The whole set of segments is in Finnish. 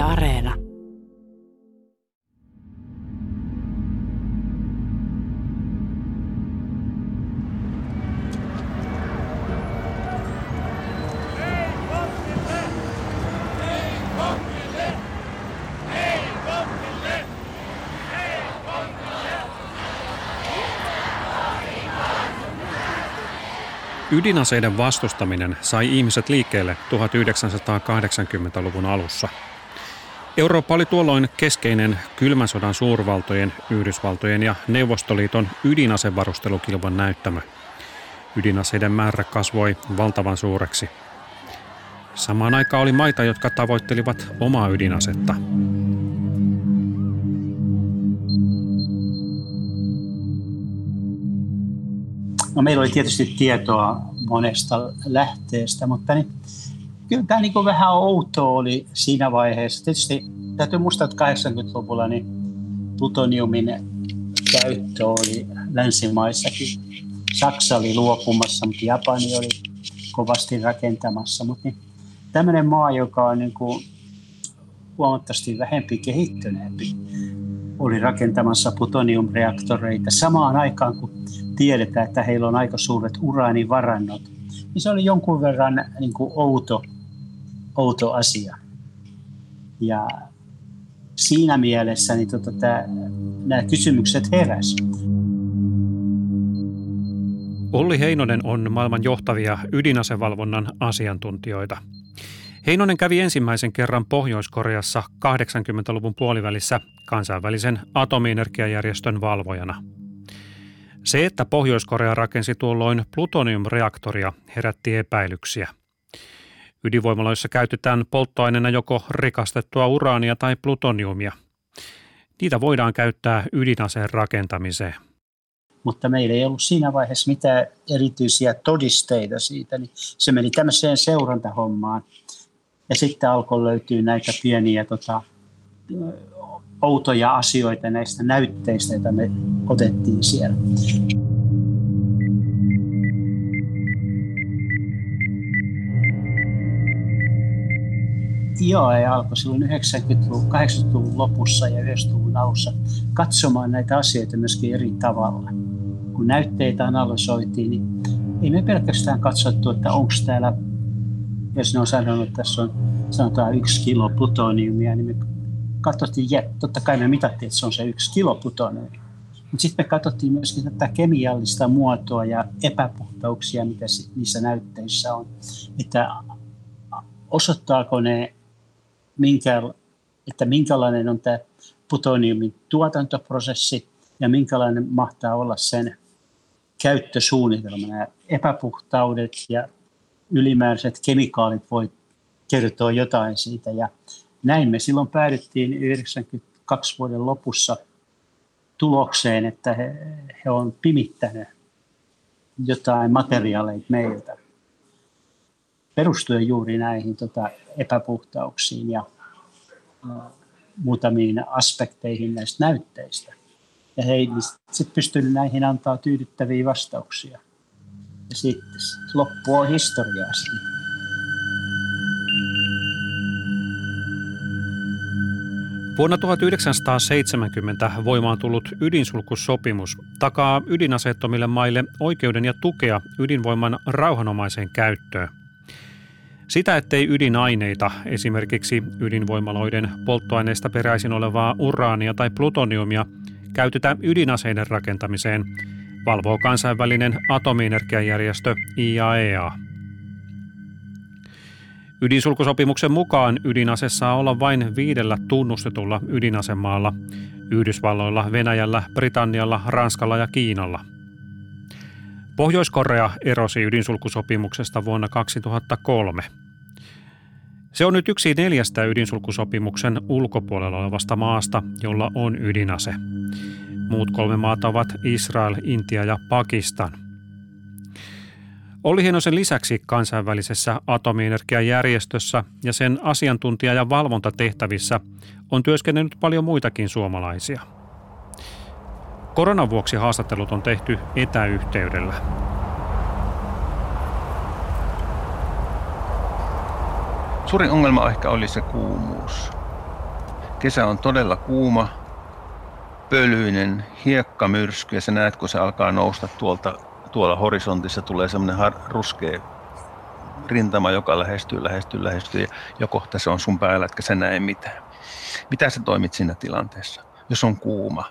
Areena. Ydinaseiden vastustaminen sai ihmiset liikkeelle 1980-luvun alussa. Eurooppa oli tuolloin keskeinen kylmän sodan suurvaltojen, Yhdysvaltojen ja Neuvostoliiton ydinasevarustelukilvan näyttämö. Ydinaseiden määrä kasvoi valtavan suureksi. Samaan aikaan oli maita, jotka tavoittelivat omaa ydinasetta. No, meillä oli tietysti tietoa monesta lähteestä, mutta niin, kyllä tämä niin vähän outoa oli siinä vaiheessa. Tietysti täytyy muistaa, että 80-luvulla niin plutoniumin käyttö oli länsimaissakin. Saksa oli luopumassa, mutta Japani oli kovasti rakentamassa. Mutta niin, tämmöinen maa, joka on niin kuin huomattavasti vähempi kehittyneempi, oli rakentamassa plutoniumreaktoreita samaan aikaan, kun tiedetään, että heillä on aika suuret uraanivarannot, niin se oli jonkun verran niin kuin outo, outo asia. Ja siinä mielessä niin tota, tämä, nämä kysymykset heräs. Olli Heinonen on maailman johtavia ydinasevalvonnan asiantuntijoita. Heinonen kävi ensimmäisen kerran Pohjois-Koreassa 80-luvun puolivälissä kansainvälisen atomienergiajärjestön valvojana – se, että Pohjois-Korea rakensi tuolloin plutoniumreaktoria, herätti epäilyksiä. Ydinvoimaloissa käytetään polttoaineena joko rikastettua uraania tai plutoniumia. Niitä voidaan käyttää ydinaseen rakentamiseen. Mutta meillä ei ollut siinä vaiheessa mitään erityisiä todisteita siitä, niin se meni tämmöiseen seurantahommaan. Ja sitten alkoi löytyä näitä pieniä tota, outoja asioita näistä näytteistä, joita me otettiin siellä. Ja alkoi silloin 90-luvun, 80-luvun lopussa ja 90-luvun alussa katsomaan näitä asioita myöskin eri tavalla. Kun näytteitä analysoitiin, niin ei me pelkästään katsottu, että onko täällä, jos ne on sanonut, että tässä on sanotaan yksi kilo plutoniumia, niin me katsottiin, ja totta kai me mitattiin, että se on se yksi kilo plutoniumia. Mutta sitten me katsottiin myöskin tätä kemiallista muotoa ja epäpuhtauksia, mitä niissä näytteissä on. Että osoittaako ne, minkä, että minkälainen on tämä plutoniumin tuotantoprosessi ja minkälainen mahtaa olla sen käyttösuunnitelma. Nämä epäpuhtaudet ja ylimääräiset kemikaalit voi kertoa jotain siitä. Ja näin me silloin päädyttiin 92 vuoden lopussa tulokseen, että he, he on pimittäneet jotain materiaaleita meiltä perustuen juuri näihin tota, epäpuhtauksiin ja ä, muutamiin aspekteihin näistä näytteistä. Ja he ei sitten pystynyt näihin antaa tyydyttäviä vastauksia. Ja sitten loppu on historiaa siitä. Vuonna 1970 voimaan tullut ydinsulkusopimus takaa ydinaseettomille maille oikeuden ja tukea ydinvoiman rauhanomaiseen käyttöön. Sitä, ettei ydinaineita, esimerkiksi ydinvoimaloiden polttoaineista peräisin olevaa uraania tai plutoniumia, käytetä ydinaseiden rakentamiseen, valvoo kansainvälinen atomienergiajärjestö IAEA. Ydinsulkusopimuksen mukaan ydinase saa olla vain viidellä tunnustetulla ydinasemaalla, Yhdysvalloilla, Venäjällä, Britannialla, Ranskalla ja Kiinalla. Pohjois-Korea erosi ydinsulkusopimuksesta vuonna 2003. Se on nyt yksi neljästä ydinsulkusopimuksen ulkopuolella olevasta maasta, jolla on ydinase. Muut kolme maata ovat Israel, Intia ja Pakistan – Olli Hienosen lisäksi kansainvälisessä atomienergiajärjestössä ja sen asiantuntija- ja valvontatehtävissä on työskennellyt paljon muitakin suomalaisia. Koronan vuoksi haastattelut on tehty etäyhteydellä. Suurin ongelma ehkä oli se kuumuus. Kesä on todella kuuma, pölyinen, hiekkamyrsky ja sä näet, kun se alkaa nousta tuolta, tuolla horisontissa, tulee semmoinen ruskea rintama, joka lähestyy, lähestyy, lähestyy ja kohta se on sun päällä, etkä sä näe mitään. Mitä sä toimit siinä tilanteessa, jos on kuuma?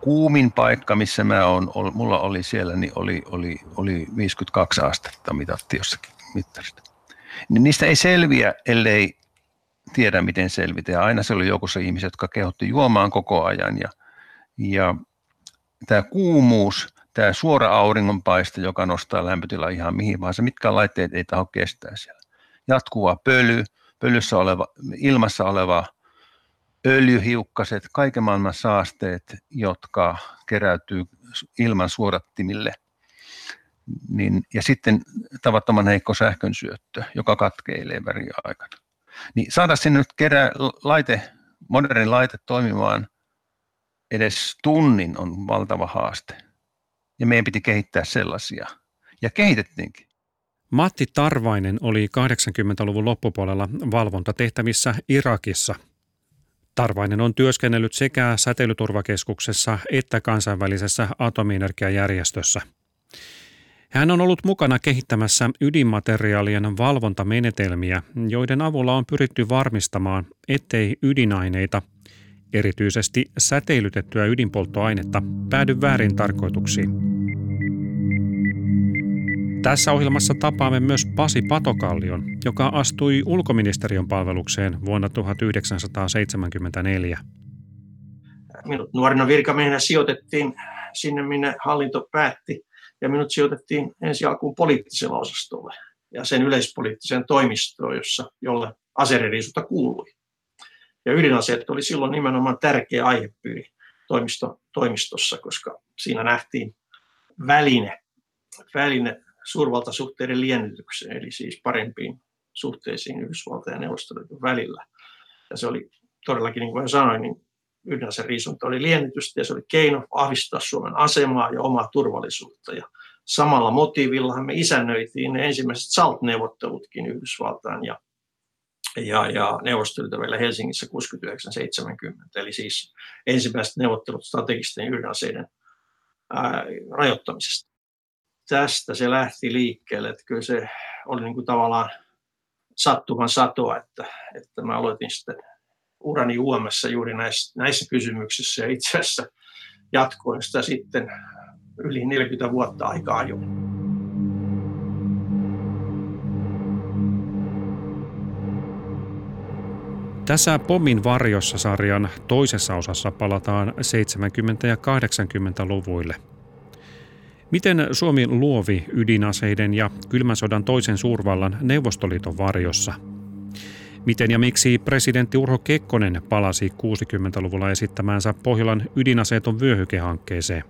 Kuumin paikka, missä mä on, mulla oli siellä, niin oli, oli, oli 52 astetta mitatti jossakin mittarista. Niin niistä ei selviä, ellei tiedä, miten selvitä. Ja aina se oli joukossa ihmisiä, jotka kehotti juomaan koko ajan. Ja, ja tämä kuumuus, tämä suora auringonpaiste, joka nostaa lämpötila ihan mihin vaan, se mitkä laitteet ei taho kestää siellä. Jatkuva pöly, pölyssä oleva, ilmassa oleva öljyhiukkaset, kaiken maailman saasteet, jotka keräytyy ilman suodattimille. Niin, ja sitten tavattoman heikko sähkön syöttö, joka katkeilee väriä aikana. Niin saada sinne nyt kerää laite, moderni laite toimimaan edes tunnin on valtava haaste. Ja meidän piti kehittää sellaisia. Ja kehitettiinkin. Matti Tarvainen oli 80-luvun loppupuolella valvontatehtävissä Irakissa. Tarvainen on työskennellyt sekä säteilyturvakeskuksessa että kansainvälisessä atomienergiajärjestössä – hän on ollut mukana kehittämässä ydinmateriaalien valvontamenetelmiä, joiden avulla on pyritty varmistamaan, ettei ydinaineita, erityisesti säteilytettyä ydinpolttoainetta, päädy väärin tarkoituksiin. Tässä ohjelmassa tapaamme myös Pasi Patokallion, joka astui ulkoministeriön palvelukseen vuonna 1974. Minut nuorena virkamiehenä sijoitettiin sinne, minne hallinto päätti ja minut sijoitettiin ensi alkuun poliittiselle osastolle ja sen yleispoliittiseen toimistoon, jossa, jolle aseririisuta kuului. Ja ydinaseet oli silloin nimenomaan tärkeä aihepiiri toimisto, toimistossa, koska siinä nähtiin väline, väline suurvaltasuhteiden liennytykseen, eli siis parempiin suhteisiin Yhdysvaltain ja Neuvostoliiton välillä. Ja se oli todellakin, niin kuin sanoin, niin ydinaseriisunta oli liennytystä ja se oli keino vahvistaa Suomen asemaa ja omaa turvallisuutta. Ja samalla motiivilla me isännöitiin ne ensimmäiset SALT-neuvottelutkin Yhdysvaltain ja, ja, ja Neuvostoliiton vielä Helsingissä 69-70. Eli siis ensimmäiset neuvottelut strategisten ydinaseiden ää, rajoittamisesta. Tästä se lähti liikkeelle, että kyllä se oli niin kuin tavallaan sattuman satoa, että, että mä aloitin sitten urani UMssä juuri näissä, näissä kysymyksissä ja itse asiassa jatkoin sitä sitten yli 40 vuotta aikaa jo. Tässä Pommin varjossa sarjan toisessa osassa palataan 70- ja 80-luvuille. Miten Suomi luovi ydinaseiden ja kylmän sodan toisen suurvallan Neuvostoliiton varjossa – Miten ja miksi presidentti Urho Kekkonen palasi 60-luvulla esittämäänsä Pohjolan ydinaseeton vyöhykehankkeeseen?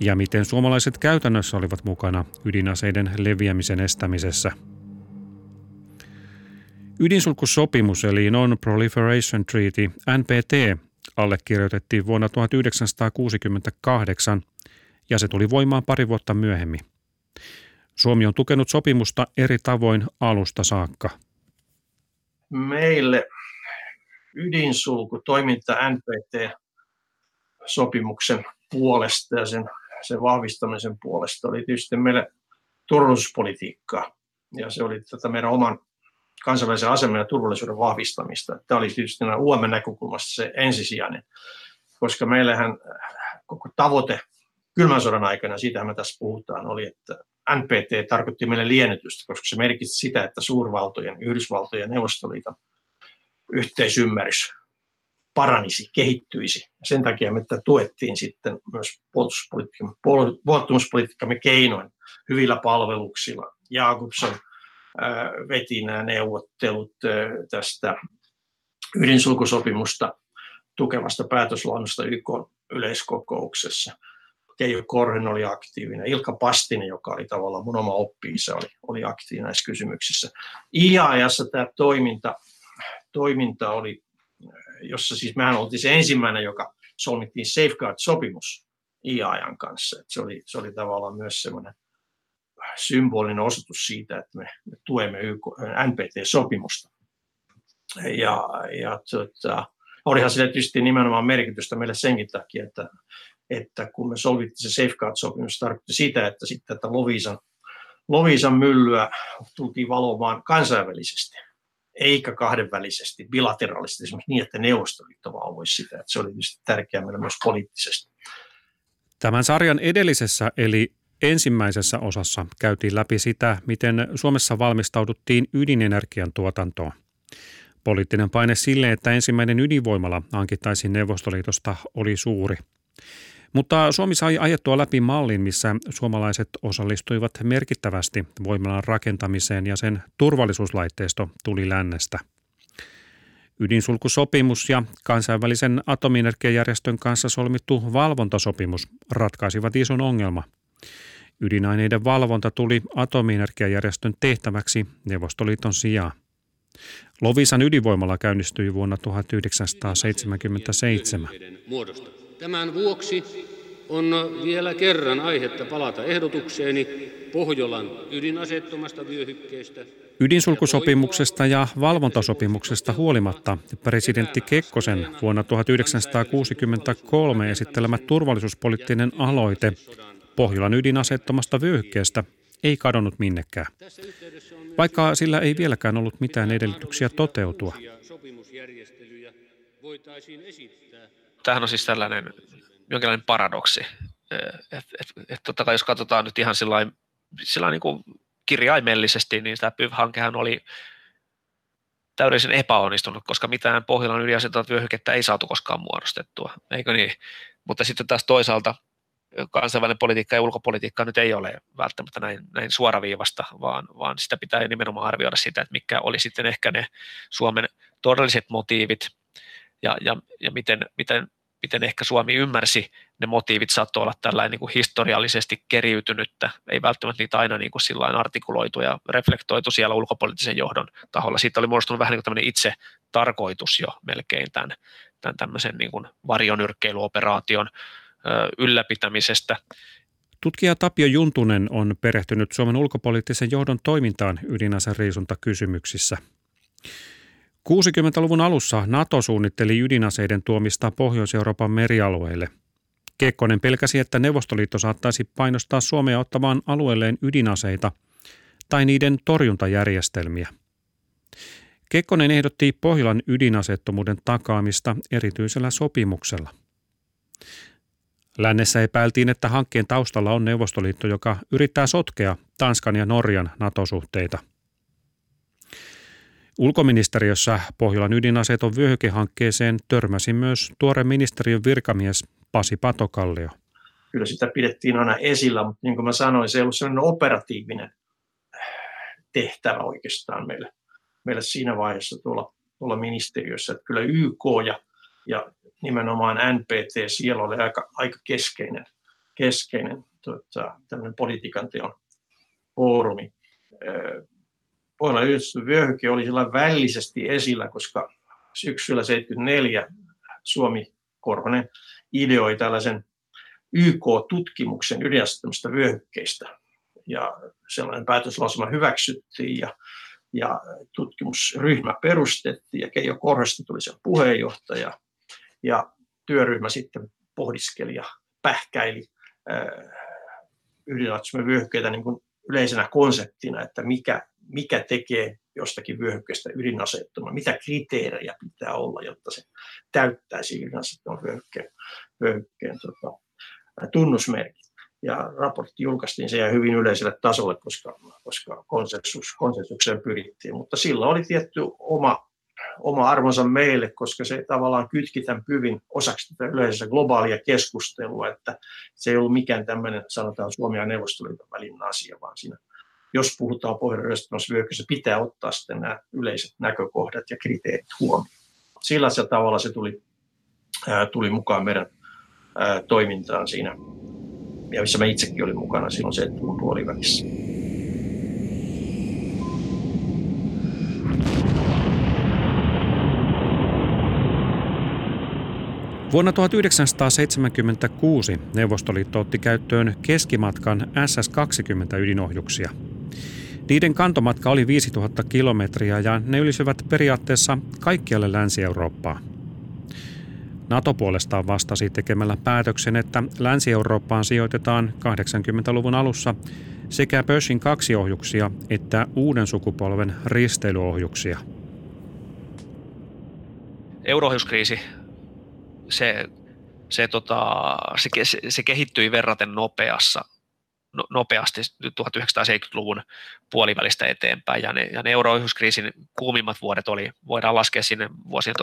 Ja miten suomalaiset käytännössä olivat mukana ydinaseiden leviämisen estämisessä? Ydinsulkusopimus eli Non-Proliferation Treaty, NPT, allekirjoitettiin vuonna 1968 ja se tuli voimaan pari vuotta myöhemmin. Suomi on tukenut sopimusta eri tavoin alusta saakka – meille ydinsulku toiminta NPT-sopimuksen puolesta ja sen, sen vahvistamisen puolesta oli tietysti meille turvallisuuspolitiikkaa. Ja se oli tätä meidän oman kansainvälisen aseman ja turvallisuuden vahvistamista. Tämä oli tietysti UM näkökulmasta se ensisijainen, koska meillähän koko tavoite kylmän sodan aikana, siitä me tässä puhutaan, oli, että NPT tarkoitti meille liennytystä, koska se merkitsi sitä, että suurvaltojen, Yhdysvaltojen ja Neuvostoliiton yhteisymmärrys paranisi, kehittyisi. Ja sen takia me tuettiin sitten myös puolustuspolitiikkamme keinoin hyvillä palveluksilla. Jakobson veti nämä neuvottelut tästä ydinsulkusopimusta tukevasta päätöslausunnosta YK yleiskokouksessa – Keijo Korhen oli aktiivinen, Ilkka Pastinen, joka oli tavallaan mun oma oppi oli, oli aktiivinen näissä kysymyksissä. IAS tämä toiminta, toiminta oli, jossa siis mehän oltiin se ensimmäinen, joka solmittiin Safeguard-sopimus IAAN kanssa. Et se, oli, se oli tavallaan myös semmoinen symbolinen osoitus siitä, että me, me tuemme YK, NPT-sopimusta. Ja, ja tota, olihan sille tietysti nimenomaan merkitystä meille senkin takia, että, että kun me solvittiin se safeguard-sopimus, tarkoitti sitä, että sitten että Lovisan, Lovisan myllyä tultiin valomaan kansainvälisesti eikä kahdenvälisesti, bilateraalisesti, esimerkiksi niin, että Neuvostoliitto valvoisi sitä. Että se oli tietysti tärkeää meille myös poliittisesti. Tämän sarjan edellisessä eli ensimmäisessä osassa käytiin läpi sitä, miten Suomessa valmistauduttiin ydinenergian tuotantoon. Poliittinen paine sille, että ensimmäinen ydinvoimala hankittaisiin Neuvostoliitosta, oli suuri. Mutta Suomi sai ajettua läpi mallin, missä suomalaiset osallistuivat merkittävästi voimalan rakentamiseen ja sen turvallisuuslaitteisto tuli lännestä. Ydinsulkusopimus ja kansainvälisen atomienergiajärjestön kanssa solmittu valvontasopimus ratkaisivat ison ongelma. Ydinaineiden valvonta tuli atomienergiajärjestön tehtäväksi Neuvostoliiton sijaan. Lovisan ydinvoimala käynnistyi vuonna 1977. Tämän vuoksi on vielä kerran aihetta palata ehdotukseeni Pohjolan ydinasettomasta vyöhykkeestä. Ydinsulkusopimuksesta ja valvontasopimuksesta huolimatta presidentti Kekkosen vuonna 1963 esittelemä turvallisuuspoliittinen aloite Pohjolan ydinasettomasta vyöhykkeestä ei kadonnut minnekään, vaikka sillä ei vieläkään ollut mitään edellytyksiä toteutua. Tämähän on siis tällainen jonkinlainen paradoksi. Että et, et, totta kai jos katsotaan nyt ihan sillä niin kuin kirjaimellisesti, niin tämä PYV-hankehan oli täydellisen epäonnistunut, koska mitään Pohjolan ydinasetonta vyöhykettä ei saatu koskaan muodostettua, eikö niin? Mutta sitten taas toisaalta kansainvälinen politiikka ja ulkopolitiikka nyt ei ole välttämättä näin, näin suoraviivasta, vaan, vaan sitä pitää nimenomaan arvioida sitä, että mikä oli sitten ehkä ne Suomen todelliset motiivit ja, ja, ja miten, miten, miten ehkä Suomi ymmärsi ne motiivit saattoi olla tällainen niin kuin historiallisesti keriytynyttä, ei välttämättä niitä aina niin kuin artikuloitu ja reflektoitu siellä ulkopoliittisen johdon taholla. Siitä oli muodostunut vähän niin kuin itse tarkoitus jo melkein tämän, tämän tämmöisen niin kuin varjonyrkkeilyoperaation ylläpitämisestä. Tutkija Tapio Juntunen on perehtynyt Suomen ulkopoliittisen johdon toimintaan ydinaseriisuntakysymyksissä. 60-luvun alussa NATO suunnitteli ydinaseiden tuomista Pohjois-Euroopan merialueille. Kekkonen pelkäsi, että Neuvostoliitto saattaisi painostaa Suomea ottamaan alueelleen ydinaseita tai niiden torjuntajärjestelmiä. Kekkonen ehdotti Pohjolan ydinasettomuuden takaamista erityisellä sopimuksella. Lännessä epäiltiin, että hankkeen taustalla on Neuvostoliitto, joka yrittää sotkea Tanskan ja Norjan NATO-suhteita. Ulkoministeriössä Pohjolan ydinaseeton vyöhykehankkeeseen törmäsi myös tuore ministeriön virkamies Pasi Patokallio. Kyllä sitä pidettiin aina esillä, mutta niin kuin mä sanoin, se ei ollut sellainen operatiivinen tehtävä oikeastaan meille, meille siinä vaiheessa tuolla, tuolla ministeriössä. Että kyllä YK ja, ja nimenomaan NPT siellä oli aika, aika keskeinen, keskeinen tota, politiikan teon foorumi. Pohjolan vyöhyke oli sillä vällisesti esillä, koska syksyllä 74 Suomi Korhonen ideoi tällaisen YK-tutkimuksen ydinasettomista vyöhykkeistä. Ja sellainen päätöslausuma hyväksyttiin ja, ja tutkimusryhmä perustettiin ja Keijo Korhosta tuli sen puheenjohtaja ja työryhmä sitten pohdiskeli ja pähkäili ydinasettomia vyöhykkeitä niin kuin yleisenä konseptina, että mikä, mikä tekee jostakin vyöhykkeestä ydinaseettoman, mitä kriteerejä pitää olla, jotta se täyttäisi ydinaseettoman vyöhykkeen, vyöhykkeen tota, tunnusmerkit. Ja raportti julkaistiin se jäi hyvin yleiselle tasolle, koska, koska konsensus, konsensukseen pyrittiin. Mutta sillä oli tietty oma oma arvonsa meille, koska se tavallaan kytki tämän pyvin osaksi tätä yleisessä globaalia keskustelua, että se ei ollut mikään tämmöinen, sanotaan Suomi ja Neuvostoliiton välinen asia, vaan siinä, jos puhutaan pohjois vyöhykkeessä, pitää ottaa sitten nämä yleiset näkökohdat ja kriteerit huomioon. Sillä tavalla se tuli, tuli mukaan meidän toimintaan siinä, ja missä mä itsekin olin mukana silloin 70-luvun puolivälissä. Vuonna 1976 Neuvostoliitto otti käyttöön keskimatkan SS-20 ydinohjuksia. Niiden kantomatka oli 5000 kilometriä ja ne ylisivät periaatteessa kaikkialle Länsi-Eurooppaa. NATO puolestaan vastasi tekemällä päätöksen, että Länsi-Eurooppaan sijoitetaan 80-luvun alussa sekä Pershing kaksiohjuksia että uuden sukupolven risteilyohjuksia. Euroohjuskriisi, se, se, tota, se, se kehittyi verraten nopeassa No, nopeasti 1970-luvun puolivälistä eteenpäin. Ja ne, ja ne euroihuskriisin kuumimmat vuodet oli, voidaan laskea sinne vuosien 1979-1983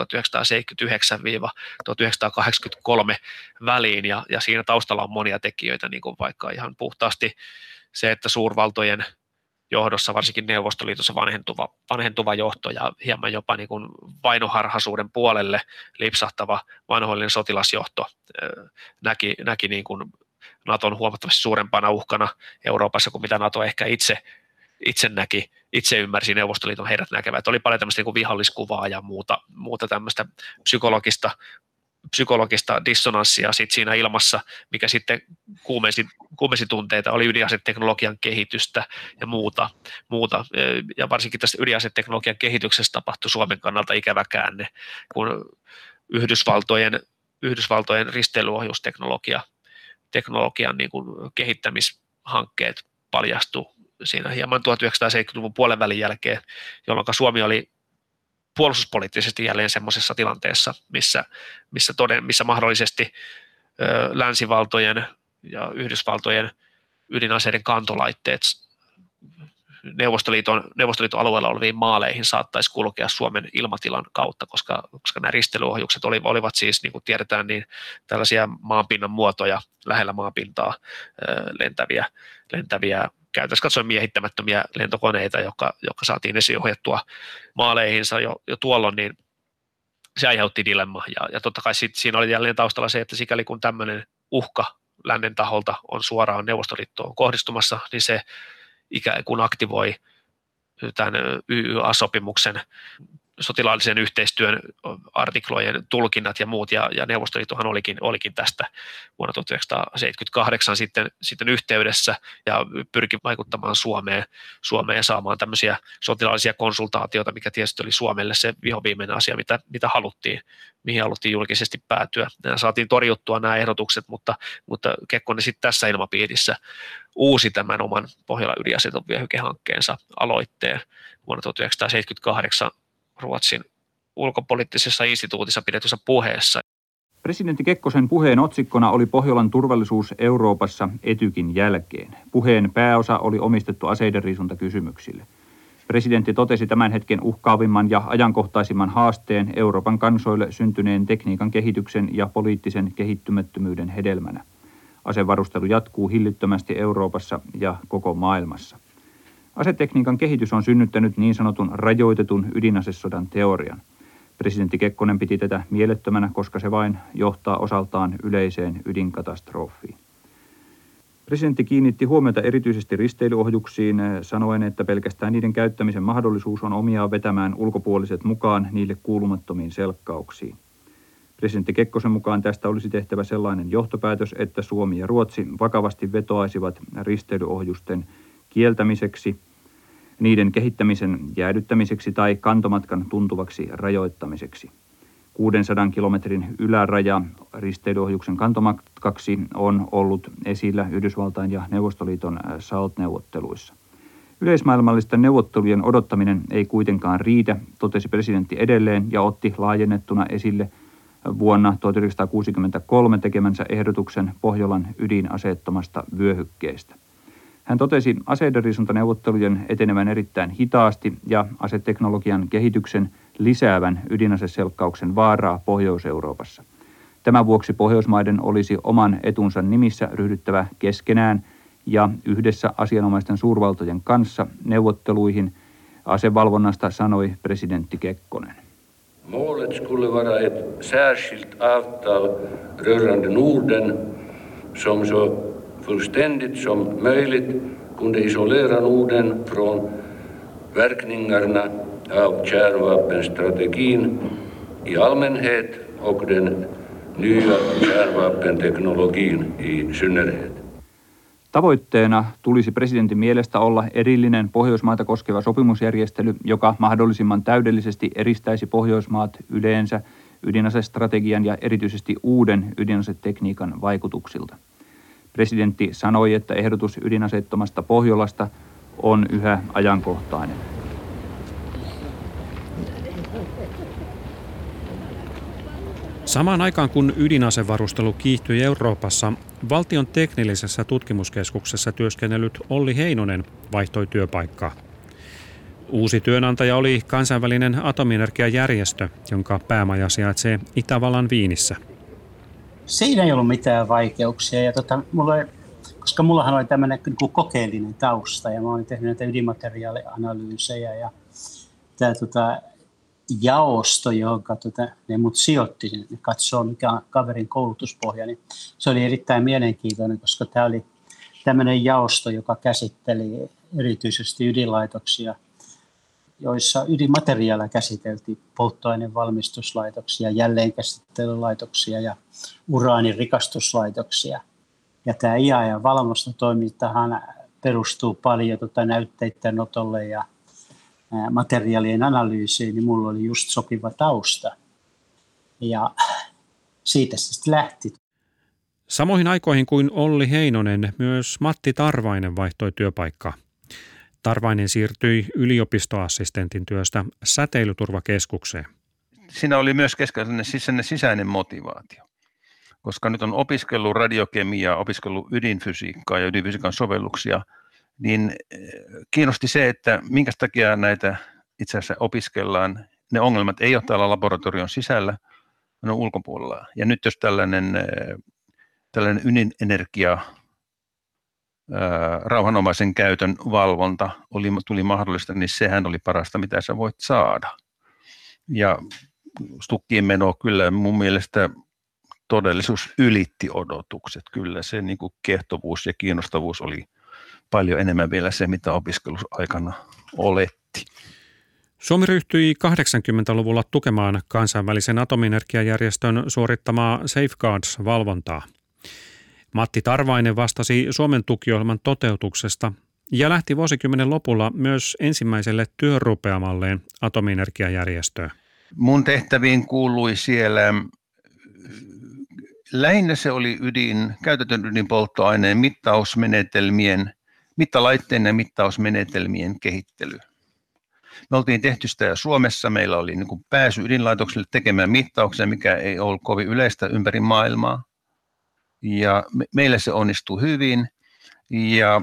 väliin, ja, ja siinä taustalla on monia tekijöitä, niin kuin vaikka ihan puhtaasti se, että suurvaltojen johdossa, varsinkin Neuvostoliitossa vanhentuva, vanhentuva johto ja hieman jopa niin kuin vainoharhaisuuden puolelle lipsahtava vanhoillinen sotilasjohto näki, näki niin kuin Naton huomattavasti suurempana uhkana Euroopassa kuin mitä Nato ehkä itse, itse näki, itse ymmärsi Neuvostoliiton heidät näkevät. Oli paljon tämmöistä niin viholliskuvaa ja muuta, muuta tämmöistä psykologista, psykologista dissonanssia sit siinä ilmassa, mikä sitten kuumensi, kuumensi tunteita, oli ydinaseteknologian kehitystä ja muuta, muuta. Ja varsinkin tästä ydinaseteknologian kehityksestä tapahtui Suomen kannalta ikävä käänne, kun Yhdysvaltojen, Yhdysvaltojen risteilyohjusteknologia teknologian niin kuin kehittämishankkeet paljastu siinä hieman 1970-luvun puolen välin jälkeen, jolloin Suomi oli puolustuspoliittisesti jälleen semmoisessa tilanteessa, missä, missä, toden, missä mahdollisesti ö, länsivaltojen ja Yhdysvaltojen ydinaseiden kantolaitteet Neuvostoliiton, Neuvostoliiton alueella oleviin maaleihin saattaisi kulkea Suomen ilmatilan kautta, koska, koska nämä ristelyohjukset olivat siis, niin kuin tiedetään, niin tällaisia maanpinnan muotoja lähellä maanpintaa lentäviä, lentäviä käytännössä katsoen miehittämättömiä lentokoneita, jotka, jotka saatiin esiohjattua maaleihinsa jo, jo tuolloin, niin se aiheutti dilemma. Ja, ja totta kai sit, siinä oli jälleen taustalla se, että sikäli kun tämmöinen uhka lännen taholta on suoraan Neuvostoliittoon kohdistumassa, niin se ikään kuin aktivoi tämän YYA-sopimuksen sotilaallisen yhteistyön artiklojen tulkinnat ja muut, ja, ja Neuvostoliittohan olikin, olikin tästä vuonna 1978 sitten, sitten yhteydessä ja pyrki vaikuttamaan Suomeen, Suomeen ja saamaan tämmöisiä sotilaallisia konsultaatioita, mikä tietysti oli Suomelle se vihoviimeinen asia, mitä, mitä haluttiin, mihin haluttiin julkisesti päätyä. Ja saatiin torjuttua nämä ehdotukset, mutta, mutta Kekkonen sitten tässä ilmapiirissä uusi tämän oman Pohjola ydinaseton vyöhykehankkeensa aloitteen vuonna 1978 Ruotsin ulkopoliittisessa instituutissa pidetyssä puheessa. Presidentti Kekkosen puheen otsikkona oli Pohjolan turvallisuus Euroopassa etykin jälkeen. Puheen pääosa oli omistettu aseiden riisuntakysymyksille. Presidentti totesi tämän hetken uhkaavimman ja ajankohtaisimman haasteen Euroopan kansoille syntyneen tekniikan kehityksen ja poliittisen kehittymättömyyden hedelmänä. Asevarustelu jatkuu hillittömästi Euroopassa ja koko maailmassa. Asetekniikan kehitys on synnyttänyt niin sanotun rajoitetun ydinasesodan teorian. Presidentti Kekkonen piti tätä mielettömänä, koska se vain johtaa osaltaan yleiseen ydinkatastrofiin. Presidentti kiinnitti huomiota erityisesti risteilyohjuksiin, sanoen, että pelkästään niiden käyttämisen mahdollisuus on omiaan vetämään ulkopuoliset mukaan niille kuulumattomiin selkkauksiin. Presidentti Kekkosen mukaan tästä olisi tehtävä sellainen johtopäätös, että Suomi ja Ruotsi vakavasti vetoaisivat risteilyohjusten kieltämiseksi – niiden kehittämisen jäädyttämiseksi tai kantomatkan tuntuvaksi rajoittamiseksi. 600 kilometrin yläraja risteilyohjuksen kantomatkaksi on ollut esillä Yhdysvaltain ja Neuvostoliiton äh, SALT-neuvotteluissa. Yleismaailmallisten neuvottelujen odottaminen ei kuitenkaan riitä, totesi presidentti edelleen ja otti laajennettuna esille vuonna 1963 tekemänsä ehdotuksen Pohjolan ydinaseettomasta vyöhykkeestä. Hän totesi aseiderisuntaneuvottelujen etenevän erittäin hitaasti ja aseteknologian kehityksen lisäävän ydinaseselkkauksen vaaraa Pohjois-Euroopassa. Tämän vuoksi Pohjoismaiden olisi oman etunsa nimissä ryhdyttävä keskenään ja yhdessä asianomaisten suurvaltojen kanssa neuvotteluihin asevalvonnasta sanoi presidentti Kekkonen. Målet skulle vara ett särskilt avtal rörande Norden som så fullständigt som möjligt kunde isolera Norden från verkningarna av kärnvapenstrategin i allmänhet och den nya kärnvapenteknologin i synnerhet. Tavoitteena tulisi presidentin mielestä olla erillinen Pohjoismaita koskeva sopimusjärjestely, joka mahdollisimman täydellisesti eristäisi Pohjoismaat yleensä ydinasestrategian ja erityisesti uuden ydinasetekniikan vaikutuksilta. Presidentti sanoi, että ehdotus ydinaseettomasta Pohjolasta on yhä ajankohtainen. Samaan aikaan kun ydinasevarustelu kiihtyi Euroopassa, valtion teknillisessä tutkimuskeskuksessa työskennellyt Olli Heinonen vaihtoi työpaikkaa. Uusi työnantaja oli kansainvälinen atomienergiajärjestö, jonka päämaja sijaitsee Itävallan Viinissä. Siinä ei ollut mitään vaikeuksia. Ja tota, mulla, koska mullahan oli tämmöinen niin kokeellinen tausta ja mä olin tehnyt näitä ydinmateriaalianalyysejä ja tämä tota, jaosto, jonka tota, ne mut sijoitti, ne katsoo mikä on kaverin koulutuspohja, niin se oli erittäin mielenkiintoinen, koska tämä oli tämmöinen jaosto, joka käsitteli erityisesti ydinlaitoksia, joissa ydinmateriaalia käsiteltiin, polttoainevalmistuslaitoksia, jälleenkäsittelylaitoksia ja uraanirikastuslaitoksia. Ja tämä IAEA valmistotoimintahan perustuu paljon tota näytteiden otolle ja materiaalien analyysiin, niin mulla oli just sopiva tausta. Ja siitä se sitten lähti. Samoihin aikoihin kuin Olli Heinonen, myös Matti Tarvainen vaihtoi työpaikkaa. Tarvainen siirtyi yliopistoassistentin työstä säteilyturvakeskukseen. Siinä oli myös keskeinen sisäinen motivaatio, koska nyt on opiskellut radiokemiaa, opiskellut ydinfysiikkaa ja ydinfysiikan sovelluksia – niin eh, kiinnosti se, että minkä takia näitä itse asiassa opiskellaan. Ne ongelmat ei ole täällä laboratorion sisällä, ne on ulkopuolella. Ja nyt jos tällainen, eh, tällainen ydinenergia rauhanomaisen käytön valvonta oli, tuli mahdollista, niin sehän oli parasta, mitä sä voit saada. Ja Stukkiin meno kyllä mun mielestä todellisuus ylitti odotukset. Kyllä se niin kuin kiehtovuus ja kiinnostavuus oli paljon enemmän vielä se, mitä opiskelusaikana oletti. Suomi ryhtyi 80-luvulla tukemaan kansainvälisen atominergiajärjestön suorittamaa Safeguards-valvontaa. Matti Tarvainen vastasi Suomen tukiohjelman toteutuksesta ja lähti vuosikymmenen lopulla myös ensimmäiselle työrupeamalleen atominergiajärjestöön. Mun tehtäviin kuului siellä lähinnä se oli ydin, käytetyn ydinpolttoaineen mittausmenetelmien mittalaitteiden ja mittausmenetelmien kehittely. Me oltiin tehty sitä Suomessa, meillä oli niin pääsy ydinlaitokselle tekemään mittauksia, mikä ei ollut kovin yleistä ympäri maailmaa. Ja me, meille se onnistui hyvin ja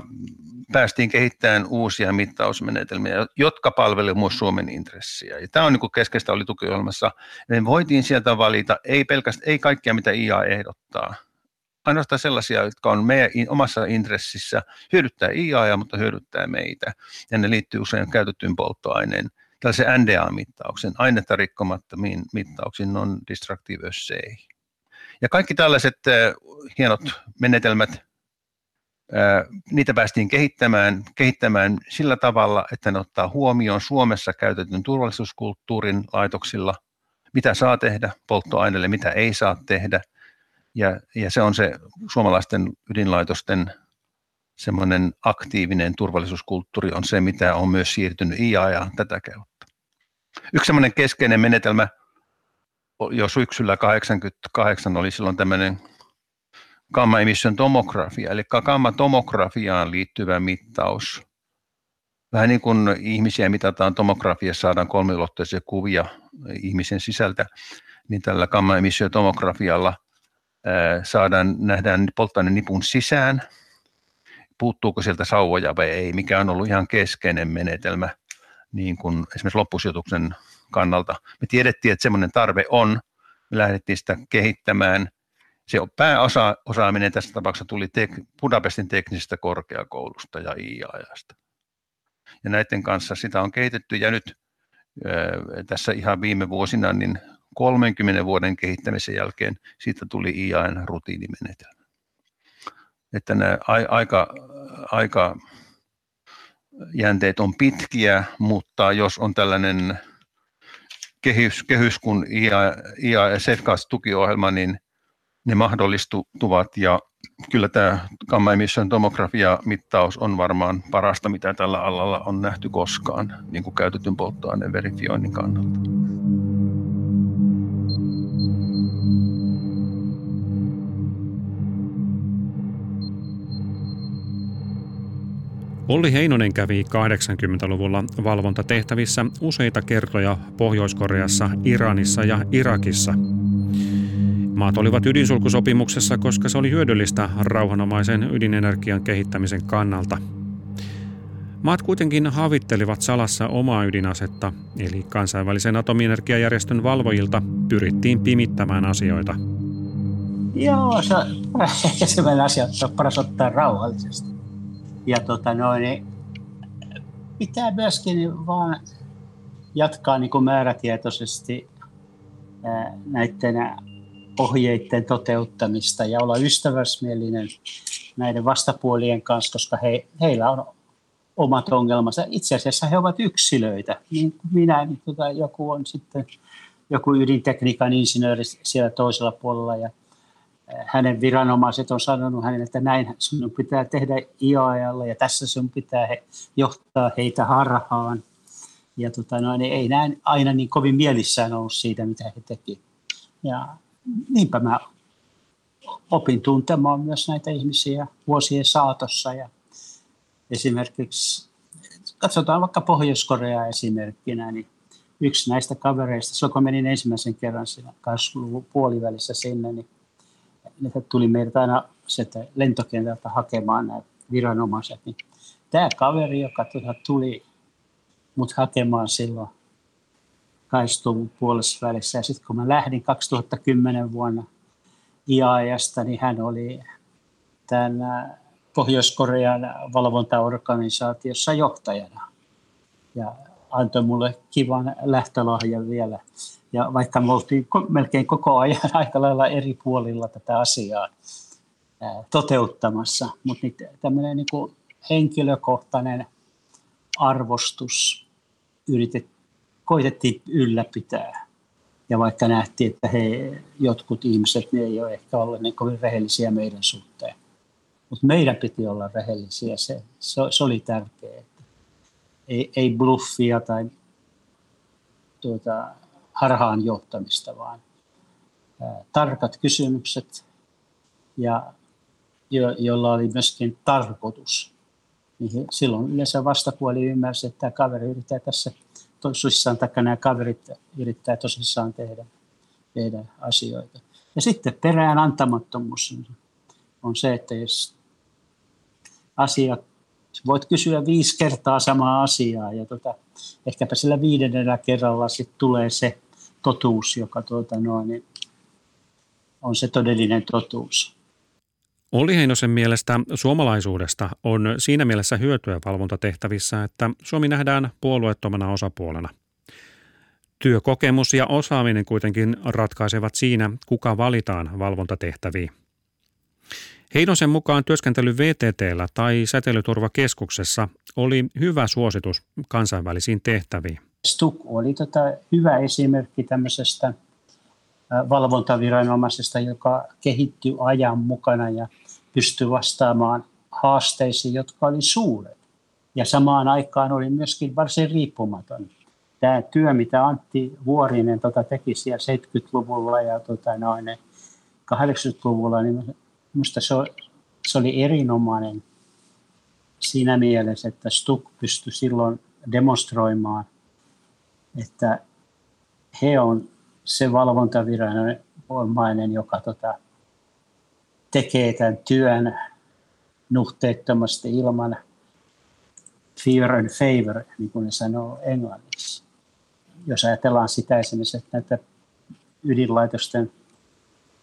päästiin kehittämään uusia mittausmenetelmiä, jotka palvelivat myös Suomen intressiä. Ja tämä on niin keskeistä oli tukiohjelmassa. Me voitiin sieltä valita, ei pelkästään, ei kaikkia mitä IA ehdottaa, ainoastaan sellaisia, jotka on meidän omassa intressissä hyödyttää IA, mutta hyödyttää meitä. Ja ne liittyy usein käytettyyn polttoaineen, tällaisen NDA-mittauksen, ainetta rikkomattomiin mittauksiin, non-destructive assay. Ja kaikki tällaiset hienot menetelmät, niitä päästiin kehittämään, kehittämään sillä tavalla, että ne ottaa huomioon Suomessa käytetyn turvallisuuskulttuurin laitoksilla, mitä saa tehdä polttoaineelle, mitä ei saa tehdä – ja, ja se on se suomalaisten ydinlaitosten semmoinen aktiivinen turvallisuuskulttuuri on se, mitä on myös siirtynyt IA tätä kautta. Yksi semmoinen keskeinen menetelmä jo syksyllä 88 oli silloin tämmöinen gamma emission tomografia, eli gamma tomografiaan liittyvä mittaus. Vähän niin kuin ihmisiä mitataan tomografiassa, saadaan kolmiulotteisia kuvia ihmisen sisältä, niin tällä gamma emission tomografialla – saadaan, nähdään polttoaineen nipun sisään, puuttuuko sieltä sauvoja vai ei, mikä on ollut ihan keskeinen menetelmä niin kuin esimerkiksi loppusijoituksen kannalta. Me tiedettiin, että semmoinen tarve on, me lähdettiin sitä kehittämään. Se pääosa osaaminen tässä tapauksessa tuli tek- Budapestin teknisestä korkeakoulusta ja IAJasta. Ja näiden kanssa sitä on kehitetty ja nyt tässä ihan viime vuosina niin 30 vuoden kehittämisen jälkeen siitä tuli IAN rutiinimenetelmä. Että nämä aika, aika jänteet on pitkiä, mutta jos on tällainen kehys, kuin IA, IA SEFCAS tukiohjelma, niin ne mahdollistuvat ja kyllä tämä gamma emission tomografia mittaus on varmaan parasta, mitä tällä alalla on nähty koskaan niin kuin käytetyn polttoaineen verifioinnin kannalta. Olli Heinonen kävi 80-luvulla valvontatehtävissä useita kertoja Pohjois-Koreassa, Iranissa ja Irakissa. Maat olivat ydinsulkusopimuksessa, koska se oli hyödyllistä rauhanomaisen ydinenergian kehittämisen kannalta. Maat kuitenkin havittelivat salassa omaa ydinasetta, eli kansainvälisen atomienergiajärjestön valvojilta pyrittiin pimittämään asioita. Joo, se on asia, että on paras ottaa rauhallisesti. Ja tota noin, niin pitää myöskin vaan jatkaa niin kuin määrätietoisesti näiden ohjeiden toteuttamista ja olla ystävällismielinen näiden vastapuolien kanssa, koska he, heillä on omat ongelmansa. Itse asiassa he ovat yksilöitä, niin kuin minä, niin tota, joku on sitten joku ydintekniikan insinööri siellä toisella puolella ja hänen viranomaiset on sanonut hänelle, että näin sinun pitää tehdä IAEAlle ja tässä sinun pitää he, johtaa heitä harhaan. Ja tota, no, niin ei näin aina niin kovin mielissään ollut siitä, mitä he teki. Ja niinpä mä opin tuntemaan myös näitä ihmisiä vuosien saatossa. Ja esimerkiksi, katsotaan vaikka Pohjois-Korea esimerkkinä, niin yksi näistä kavereista, silloin kun menin ensimmäisen kerran siinä 20 puolivälissä sinne, niin ne tuli meiltä aina sieltä lentokentältä hakemaan nämä viranomaiset. Niin tämä kaveri, joka tuota tuli mut hakemaan silloin kaistuvun puolessa välissä. Ja sitten kun mä lähdin 2010 vuonna IAEasta, niin hän oli tämän Pohjois-Korean valvontaorganisaatiossa johtajana. Ja antoi mulle kivan lähtölahjan vielä. Ja vaikka me oltiin melkein koko ajan aika lailla eri puolilla tätä asiaa toteuttamassa, mutta tämmöinen niin henkilökohtainen arvostus yritettiin koitettiin ylläpitää. Ja vaikka nähtiin, että he, jotkut ihmiset ne ei ole ehkä olleet niin kovin rehellisiä meidän suhteen. Mutta meidän piti olla rehellisiä, se, se, se oli tärkeää. Ei, ei bluffia tai tuota, harhaan johtamista, vaan tarkat kysymykset, ja jo, jolla oli myöskin tarkoitus. Niin silloin yleensä vastapuoli ymmärsi, että tämä kaveri yrittää tässä tosissaan, taikka nämä kaverit yrittää tosissaan tehdä, tehdä asioita. Ja sitten perään antamattomuus on se, että jos asia, voit kysyä viisi kertaa samaa asiaa ja tota, ehkäpä sillä viidennellä kerralla sitten tulee se totuus, joka tuota noin, on se todellinen totuus. Olli Heinosen mielestä suomalaisuudesta on siinä mielessä hyötyä valvontatehtävissä, että Suomi nähdään puolueettomana osapuolena. Työkokemus ja osaaminen kuitenkin ratkaisevat siinä, kuka valitaan valvontatehtäviin. Heinosen mukaan työskentely VTTllä tai säteilyturvakeskuksessa oli hyvä suositus kansainvälisiin tehtäviin. Stuk oli tota hyvä esimerkki tämmöisestä valvontaviranomaisesta, joka kehittyi ajan mukana ja pystyi vastaamaan haasteisiin, jotka oli suuret. Ja samaan aikaan oli myöskin varsin riippumaton. Tämä työ, mitä Antti Vuorinen tota, teki siellä 70-luvulla ja tota, noin 80-luvulla, niin minusta se, se oli erinomainen siinä mielessä, että Stuk pystyi silloin demonstroimaan, että he on se valvontaviranomainen, joka tota, tekee tämän työn nuhteettomasti ilman fear and favor, niin kuin ne sanoo englanniksi. Jos ajatellaan sitä esimerkiksi, että näitä ydinlaitosten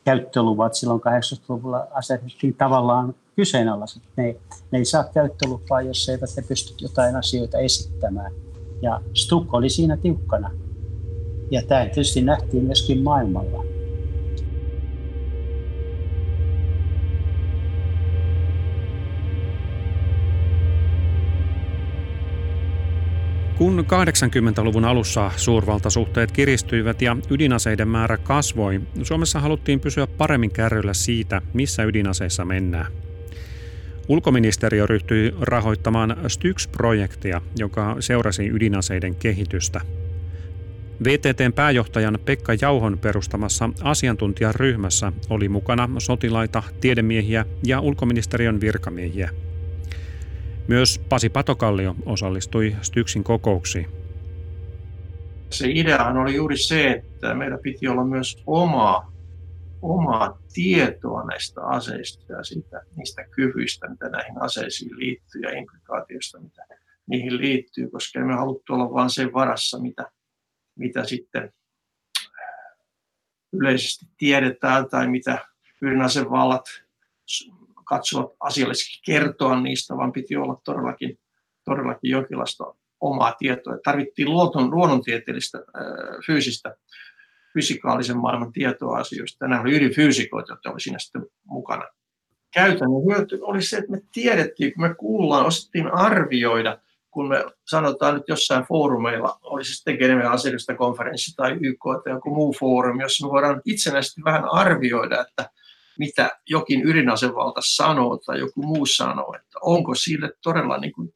käyttöluvat silloin 80-luvulla asetettiin tavallaan kyseenalaiset. Ne, ne ei saa käyttölupaa, jos eivät he pysty jotain asioita esittämään. Ja Stuk oli siinä tiukkana. Ja tämä tietysti nähtiin myöskin maailmalla. Kun 80-luvun alussa suurvaltasuhteet kiristyivät ja ydinaseiden määrä kasvoi, Suomessa haluttiin pysyä paremmin kärryllä siitä, missä ydinaseissa mennään. Ulkoministeriö ryhtyi rahoittamaan Styx-projektia, joka seurasi ydinaseiden kehitystä. VTTn pääjohtajan Pekka Jauhon perustamassa asiantuntijaryhmässä oli mukana sotilaita, tiedemiehiä ja ulkoministeriön virkamiehiä. Myös Pasi Patokallio osallistui Styksin kokouksiin. Se ideahan oli juuri se, että meillä piti olla myös omaa, omaa tietoa näistä aseista ja siitä, niistä kyvyistä, mitä näihin aseisiin liittyy ja implikaatioista, mitä niihin liittyy, koska emme haluttu olla vain sen varassa, mitä, mitä sitten yleisesti tiedetään tai mitä ydinasevallat katsovat asiallisesti kertoa niistä, vaan piti olla todellakin, todellakin jonkinlaista omaa tietoa. Tarvittiin luonnon, luonnontieteellistä, fyysistä, fysikaalisen maailman tietoa asioista. Nämä oli ydinfyysikoita, jotka oli siinä sitten mukana. Käytännön hyöty oli se, että me tiedettiin, kun me kuullaan, osattiin arvioida, kun me sanotaan nyt jossain foorumeilla, oli se sitten Geneven konferenssi tai YK tai joku muu foorumi, jossa me voidaan itsenäisesti vähän arvioida, että – mitä jokin ydinasevalta sanoo tai joku muu sanoo, että onko sille todella niin kuin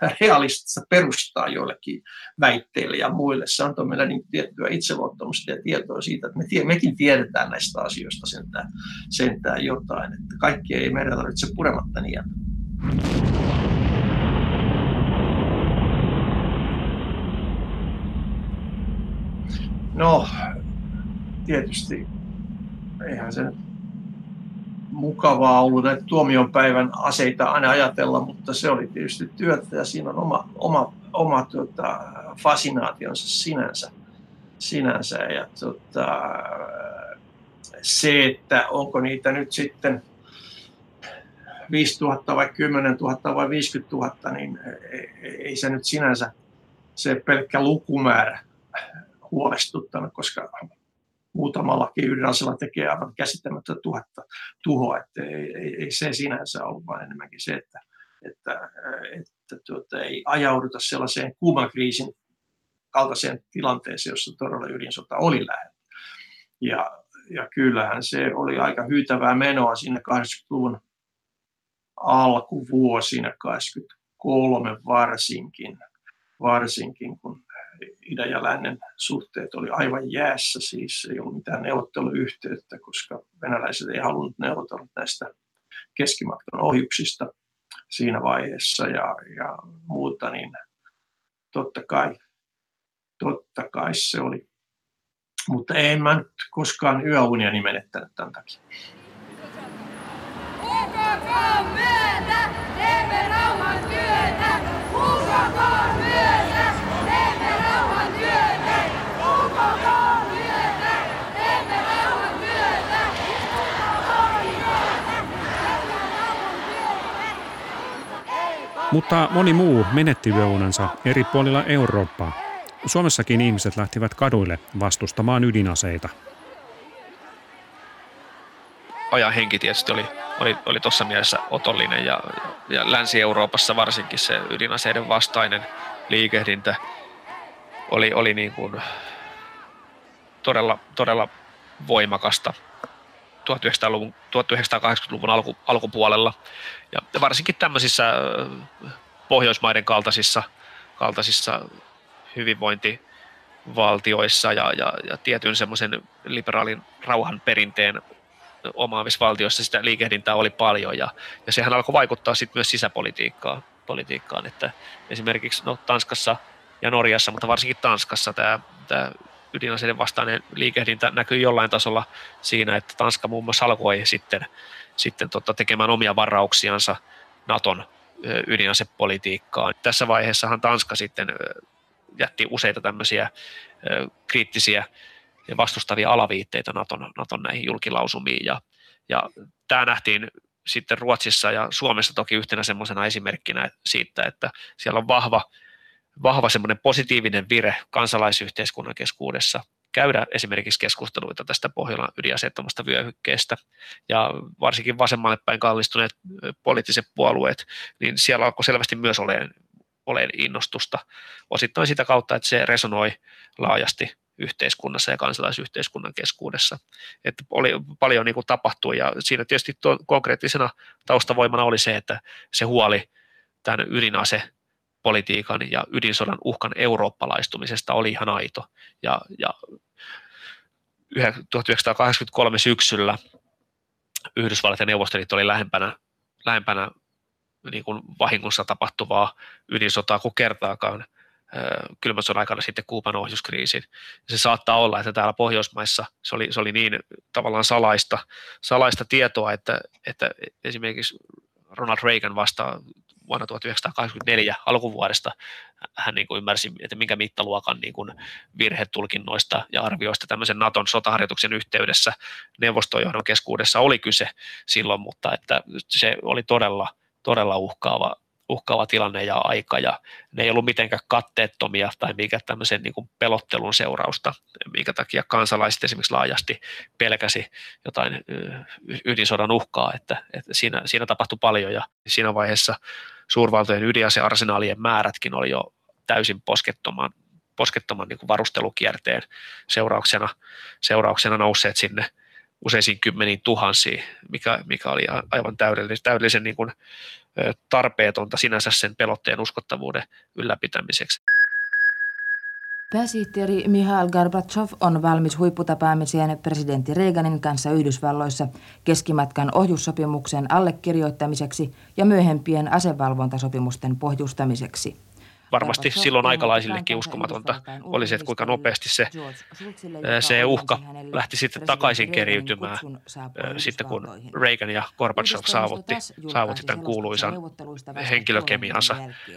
realistista perustaa joillekin väitteille ja muille. Se antoi meille niin tiettyä itseluottamusta ja tietoa siitä, että me tie, mekin tiedetään näistä asioista sentään, sentään jotain. Että kaikki ei meidän tarvitse purematta niin. No, tietysti eihän se nyt mukavaa ollut näitä tuomionpäivän aseita aina ajatella, mutta se oli tietysti työtä ja siinä on oma, oma, oma tuota, fasinaationsa sinänsä. sinänsä. Ja tuota, se, että onko niitä nyt sitten 5000 vai 10 000 vai 50 000, niin ei se nyt sinänsä se pelkkä lukumäärä huolestuttanut, koska muutamallakin ydinasella tekee aivan käsittämättä tuhatta tuhoa. Että ei, ei, ei, se sinänsä ollut, vaan enemmänkin se, että, että, että tuota, ei ajauduta sellaiseen kuuman kriisin kaltaiseen tilanteeseen, jossa todella ydinsota oli lähellä. Ja, ja kyllähän se oli aika hyytävää menoa sinne 80-luvun alkuvuosina, 83 varsinkin, varsinkin kun idän ja lännen suhteet oli aivan jäässä, siis ei ollut mitään neuvotteluyhteyttä, koska venäläiset ei halunnut neuvotella näistä keskimatkan ohjuksista siinä vaiheessa ja, ja muuta, niin totta kai, totta kai se oli. Mutta en mä nyt koskaan yöuniani menettänyt tämän takia. myötä, Mutta moni muu menetti yöunensa eri puolilla Eurooppaa. Suomessakin ihmiset lähtivät kaduille vastustamaan ydinaseita. Ajan henki tietysti oli, oli, oli tuossa mielessä otollinen ja, ja Länsi-Euroopassa varsinkin se ydinaseiden vastainen liikehdintä oli, oli niin kuin todella, todella voimakasta 1900-luvun, 1980-luvun alku, alkupuolella. Ja varsinkin tämmöisissä Pohjoismaiden kaltaisissa, kaltaisissa hyvinvointivaltioissa ja, ja, ja tietyn semmoisen liberaalin rauhan perinteen omaavissa valtioissa sitä liikehdintää oli paljon ja, ja sehän alkoi vaikuttaa sitten myös sisäpolitiikkaan, politiikkaan, että esimerkiksi no, Tanskassa ja Norjassa, mutta varsinkin Tanskassa tämä, tämä ydinaseiden vastainen liikehdintä näkyy jollain tasolla siinä, että Tanska muun muassa alkoi sitten, sitten tota, tekemään omia varauksiansa Naton ydinasepolitiikkaan. Tässä vaiheessahan Tanska sitten jätti useita tämmöisiä kriittisiä ja vastustavia alaviitteitä Naton, Naton näihin julkilausumiin. Ja, ja tämä nähtiin sitten Ruotsissa ja Suomessa toki yhtenä semmoisena esimerkkinä siitä, että siellä on vahva vahva semmoinen positiivinen vire kansalaisyhteiskunnan keskuudessa käydä esimerkiksi keskusteluita tästä Pohjolan ydinaseettomasta vyöhykkeestä ja varsinkin vasemmalle päin kallistuneet poliittiset puolueet, niin siellä alkoi selvästi myös olemaan olen innostusta. Osittain sitä kautta, että se resonoi laajasti yhteiskunnassa ja kansalaisyhteiskunnan keskuudessa. Että oli paljon niin kuin tapahtui ja siinä tietysti tuo, konkreettisena taustavoimana oli se, että se huoli tämän ydinase politiikan ja ydinsodan uhkan eurooppalaistumisesta oli ihan aito. Ja, ja 1983 syksyllä Yhdysvallat ja Neuvostoliitto oli lähempänä, lähempänä niin kuin vahingossa tapahtuvaa ydinsotaa kuin kertaakaan kylmän sodan aikana sitten Kuuban ohjuskriisin. Se saattaa olla, että täällä Pohjoismaissa se oli, se oli niin tavallaan salaista, salaista tietoa, että, että esimerkiksi Ronald Reagan vasta vuonna 1984 alkuvuodesta. Hän niin kuin ymmärsi, että minkä mittaluokan niin kuin virhetulkinnoista ja arvioista tämmöisen Naton sotaharjoituksen yhteydessä neuvostojohdon keskuudessa oli kyse silloin, mutta että se oli todella, todella uhkaava, uhkaava tilanne ja aika, ja ne ei ollut mitenkään katteettomia tai mikä tämmöisen niin pelottelun seurausta, minkä takia kansalaiset esimerkiksi laajasti pelkäsi jotain ydinsodan uhkaa, että, että siinä, siinä tapahtui paljon, ja siinä vaiheessa suurvaltojen ydinasearsenaalien määrätkin oli jo täysin poskettoman, poskettoman niin kuin varustelukierteen seurauksena, seurauksena nousseet sinne useisiin kymmeniin tuhansiin, mikä, mikä oli aivan täydellisen, täydellisen niin kuin tarpeetonta sinänsä sen pelotteen uskottavuuden ylläpitämiseksi. Pääsihteeri Mihail Gorbachev on valmis huipputapaamiseen presidentti Reaganin kanssa Yhdysvalloissa keskimatkan ohjussopimuksen allekirjoittamiseksi ja myöhempien asevalvontasopimusten pohjustamiseksi varmasti silloin aikalaisillekin uskomatonta oli se, että kuinka nopeasti se, se uhka lähti sitten takaisin keriytymään sitten kun Reagan ja Gorbachev saavutti, saavutti tämän kuuluisan henkilökemiansa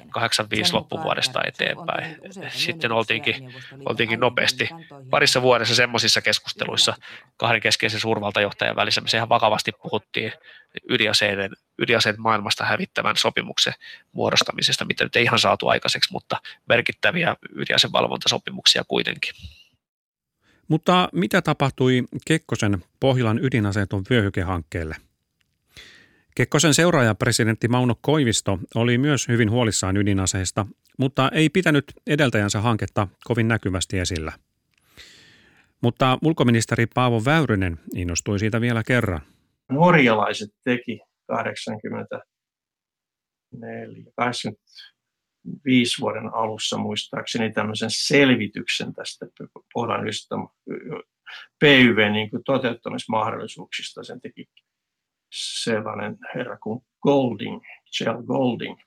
85 loppuvuodesta eteenpäin. Sitten oltiinkin, oltiinkin nopeasti parissa vuodessa semmoisissa keskusteluissa. Kahden keskeisen suurvaltajohtajan välissä, missä ihan vakavasti puhuttiin ydinaseiden, ydinaseet maailmasta hävittävän sopimuksen muodostamisesta, mitä nyt ei ihan saatu aikaiseksi, mutta merkittäviä ydinasevalvontasopimuksia kuitenkin. Mutta mitä tapahtui Kekkosen Pohjolan ydinaseeton vyöhykehankkeelle? Kekkosen seuraaja presidentti Mauno Koivisto oli myös hyvin huolissaan ydinaseista, mutta ei pitänyt edeltäjänsä hanketta kovin näkyvästi esillä. Mutta ulkoministeri Paavo Väyrynen innostui siitä vielä kerran norjalaiset teki 84, 85 vuoden alussa muistaakseni tämmöisen selvityksen tästä Pohjan PYV niin kuin toteuttamismahdollisuuksista. Sen teki sellainen herra kuin Golding, Kjell Golding.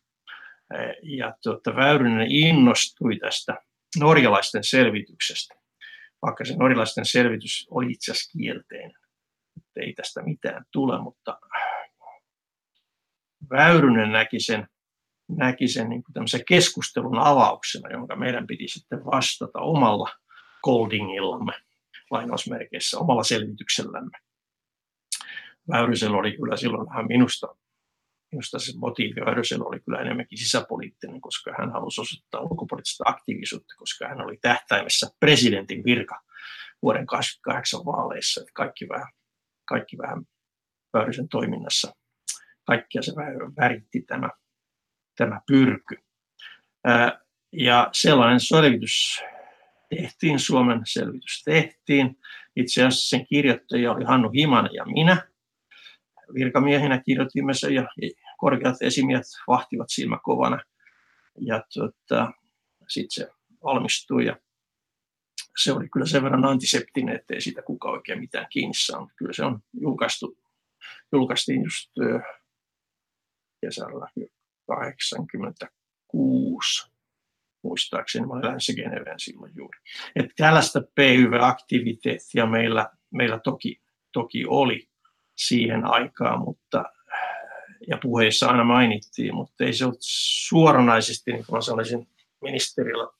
Ja tuota, Väyrynen innostui tästä norjalaisten selvityksestä, vaikka se norjalaisten selvitys oli itse asiassa kielteinen ei tästä mitään tule, mutta Väyrynen näki sen, näki sen niin kuin keskustelun avauksena, jonka meidän piti sitten vastata omalla Goldingillamme, lainausmerkeissä, omalla selvityksellämme. Väyrysellä oli kyllä silloin vähän minusta, minusta se motiivi Väyrysellä oli kyllä enemmänkin sisäpoliittinen, koska hän halusi osoittaa ulkopoliittista aktiivisuutta, koska hän oli tähtäimessä presidentin virka vuoden 2028 vaaleissa, että kaikki vähän kaikki vähän Väyrysen toiminnassa, kaikkia se väritti tämä, tämä pyrky. Ja sellainen selvitys tehtiin, Suomen selvitys tehtiin. Itse asiassa sen kirjoittaja oli Hannu Himanen ja minä. Virkamiehinä kirjoitimme sen ja korkeat esimiehet vahtivat silmä kovana. Ja tuota, sitten se valmistui ja se oli kyllä sen verran antiseptinen, ettei siitä kukaan oikein mitään kiinni saanut. Kyllä se on julkaistu, julkaistiin just kesällä 86 muistaakseni, mä lähdössä Geneveen silloin juuri. Että tällaista PYV-aktiviteettia meillä, meillä toki, toki oli siihen aikaan, mutta ja puheissa aina mainittiin, mutta ei se ollut suoranaisesti, niin kuin sanoisin, ministerillä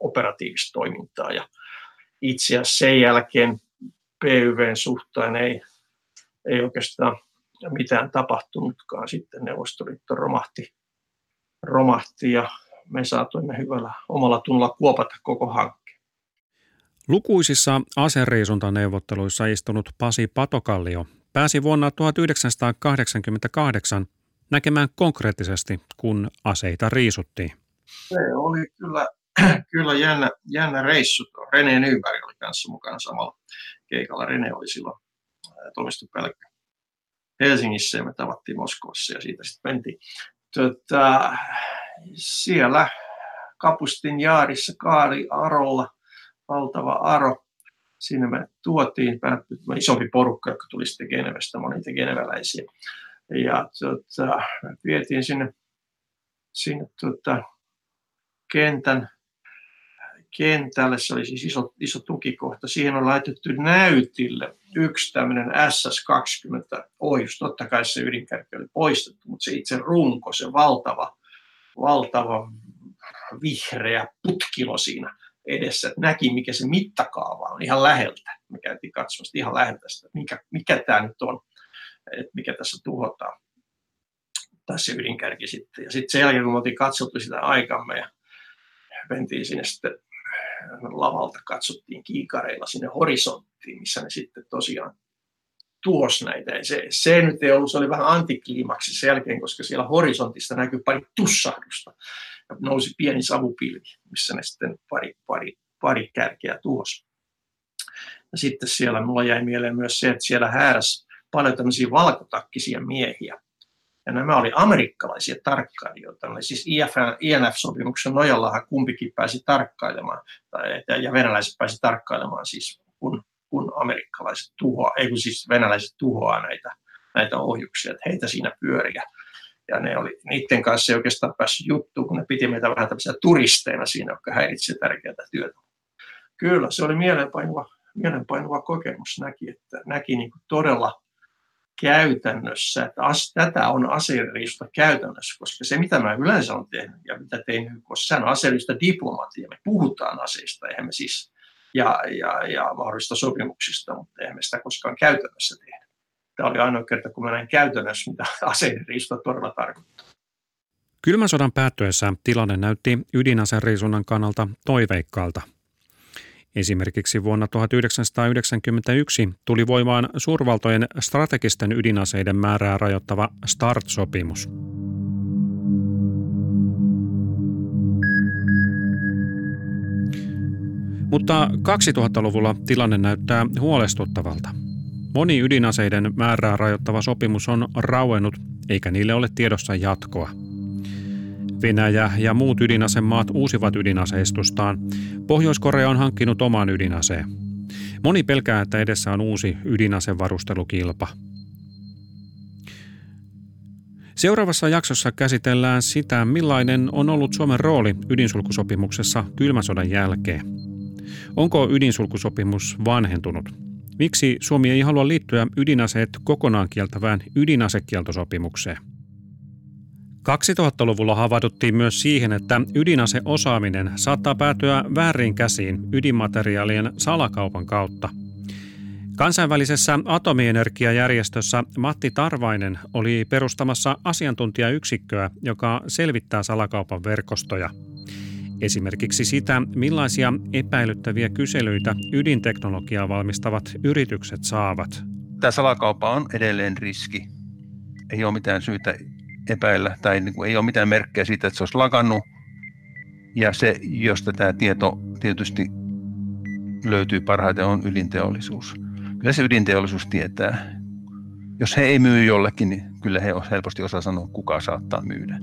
operatiivista toimintaa. Ja itse asiassa sen jälkeen PYVn suhteen ei, ei oikeastaan mitään tapahtunutkaan. Sitten Neuvostoliitto romahti, romahti ja me saatoimme hyvällä omalla tunnolla kuopata koko hankkeen. Lukuisissa aseriisuntaneuvotteluissa istunut Pasi Patokallio pääsi vuonna 1988 näkemään konkreettisesti, kun aseita riisuttiin. Se oli kyllä, kyllä jännä, jännä reissu. Rene Nyberg oli kanssa mukana samalla keikalla. Rene oli silloin toimistopäällikkö Helsingissä ja me tavattiin Moskovassa ja siitä sitten mentiin. Tota, siellä Kapustin jaarissa Kaari Arolla, valtava Aro. Sinne me tuotiin isompi porukka, joka tuli sitten Genevestä, monita geneväläisiä. Ja tota, vietiin sinne, sinne tota, kentän, kentälle. Se oli siis iso, iso tukikohta. Siihen on laitettu näytille yksi tämmöinen SS-20 ohjus. Totta kai se ydinkärki oli poistettu, mutta se itse runko, se valtava, valtava vihreä putkilo siinä edessä, että näki mikä se mittakaava on ihan läheltä. Me käytiin katsomassa ihan läheltä sitä, mikä, mikä tämä nyt on, että mikä tässä tuhotaan. Tässä ydinkärki sitten. Ja sitten sen jälkeen, kun me oltiin katsottu sitä aikamme ja mentiin sinne sitten lavalta, katsottiin kiikareilla sinne horisonttiin, missä ne sitten tosiaan tuos näitä. Se, se nyt ei ollut, se oli vähän antikliimaksi sen jälkeen, koska siellä horisontista näkyy pari tussahdusta ja nousi pieni savupilvi, missä ne sitten pari, pari, pari kärkeä tuos. Ja sitten siellä mulla jäi mieleen myös se, että siellä hääräsi paljon tämmöisiä valkotakkisia miehiä. Ja nämä oli amerikkalaisia tarkkailijoita. Ne siis INF-sopimuksen nojallahan kumpikin pääsi tarkkailemaan, tai, ja venäläiset pääsi tarkkailemaan siis, kun, kun amerikkalaiset tuhoaa, ei kun siis venäläiset tuhoaa näitä, näitä ohjuksia, että heitä siinä pyöriä ja ne oli, niiden kanssa ei oikeastaan päässyt juttuun, kun ne piti meitä vähän tämmöisiä turisteina siinä, jotka häiritsivät tärkeää työtä. Kyllä, se oli mielenpainuva, mielenpainuva kokemus. Näki, että näki niin todella käytännössä, että as, tätä on aseellista käytännössä, koska se mitä mä yleensä olen tehnyt ja mitä tein, sehän on aseellista diplomatia, me puhutaan aseista, eihän me siis, ja, ja, ja mahdollista sopimuksista, mutta eihän me sitä koskaan käytännössä tehdä. Tämä oli ainoa kerta, kun mä näin käytännössä, mitä aseiden riisto todella tarkoittaa. Kylmän sodan päättyessä tilanne näytti ydinaseriisunnan kannalta toiveikkaalta. Esimerkiksi vuonna 1991 tuli voimaan suurvaltojen strategisten ydinaseiden määrää rajoittava START-sopimus. Mutta 2000-luvulla tilanne näyttää huolestuttavalta – Moni ydinaseiden määrää rajoittava sopimus on rauennut, eikä niille ole tiedossa jatkoa. Venäjä ja muut ydinasemaat uusivat ydinaseistustaan. Pohjois-Korea on hankkinut oman ydinaseen. Moni pelkää, että edessä on uusi ydinasevarustelukilpa. Seuraavassa jaksossa käsitellään sitä, millainen on ollut Suomen rooli ydinsulkusopimuksessa kylmän sodan jälkeen. Onko ydinsulkusopimus vanhentunut? Miksi Suomi ei halua liittyä ydinaseet kokonaan kieltävään ydinasekieltosopimukseen? 2000-luvulla havahduttiin myös siihen, että ydinaseosaaminen saattaa päätyä väärin käsiin ydinmateriaalien salakaupan kautta. Kansainvälisessä atomienergiajärjestössä Matti Tarvainen oli perustamassa asiantuntijayksikköä, joka selvittää salakaupan verkostoja – Esimerkiksi sitä, millaisia epäilyttäviä kyselyitä ydinteknologiaa valmistavat yritykset saavat. Tämä salakauppa on edelleen riski. Ei ole mitään syytä epäillä tai niin kuin ei ole mitään merkkejä siitä, että se olisi lakannut. Ja se, josta tämä tieto tietysti löytyy parhaiten, on ydinteollisuus. Kyllä se ydinteollisuus tietää. Jos he ei myy jollekin, niin kyllä he helposti osaa sanoa, kuka saattaa myydä.